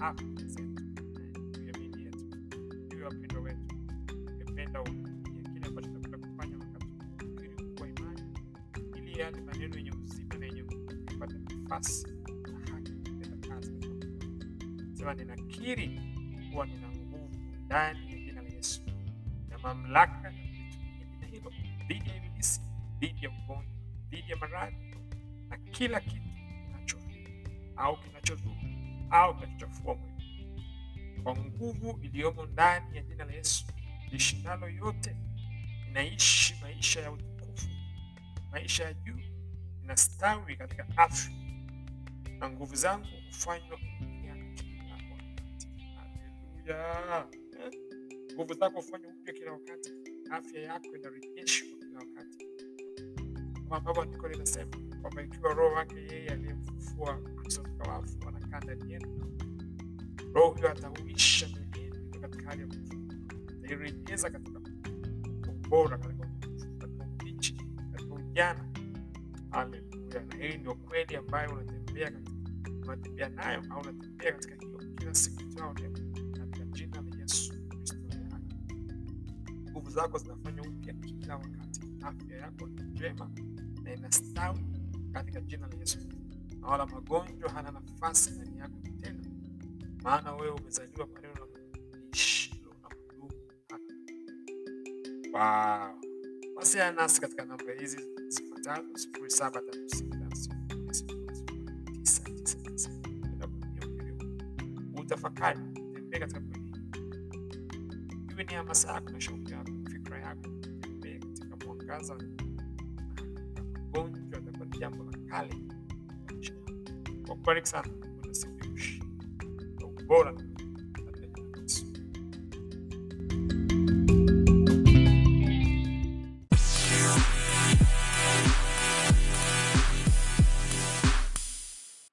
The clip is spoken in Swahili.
afya zetu wapendwa wetu. ungependa ufikirie kile ambacho tunakwenda kufanya wakati ili kuwa imani, ili yale maneno yenye uzima na yenye kupata nafasi na haki kutenda kazi. Sema, ninakiri kuwa nina nguvu ndani ya jina la Yesu. Na mamlaka na hilo dhidi ya ibilisi, dhidi ya ugonjwa, dhidi ya maradhi na kila kitu kinacho au kinachodhuru au kinachochafua mwili. Kwa nguvu iliyomo ndani ya jina la Yesu lishindalo yote, inaishi maisha ya utukufu, maisha ya juu, inastawi katika afya na nguvu zangu hufanywa. Haleluya! Nguvu zako hufanywa upya kila wakati, afya yako inarejeshwa kila wakati, kama ambavyo andiko linasema kwamba ikiwa roho wake yeye aliyemfufua roho huyo iliyo katika hali ya atairejeza katika ubora, katika ubichi, katika ujana. Haleluya! Na hii ndio kweli ambayo unatembea unatembea nayo au unatembea katika hiyo kila siku itwao katika jina la Yesu Kristo. Nguvu zako zinafanya upya kila wakati, afya yako ni njema na inastawi katika jina la Yesu na wala magonjwa hana nafasi ndani yako tena, maana wewe umezaliwa kwa neno na. Wasiliana nasi katika namba hizi zifuatazo: sifuri saba tatu sita tisa tisa tisa. Utafakari, tembee katika kweli. Iwe ni hamasa yako na shauku yako, fikra yako, tembee katika mwangaza wa magonjwa yatakuwa ni jambo la kale. Kwa kubariki sana, Buona.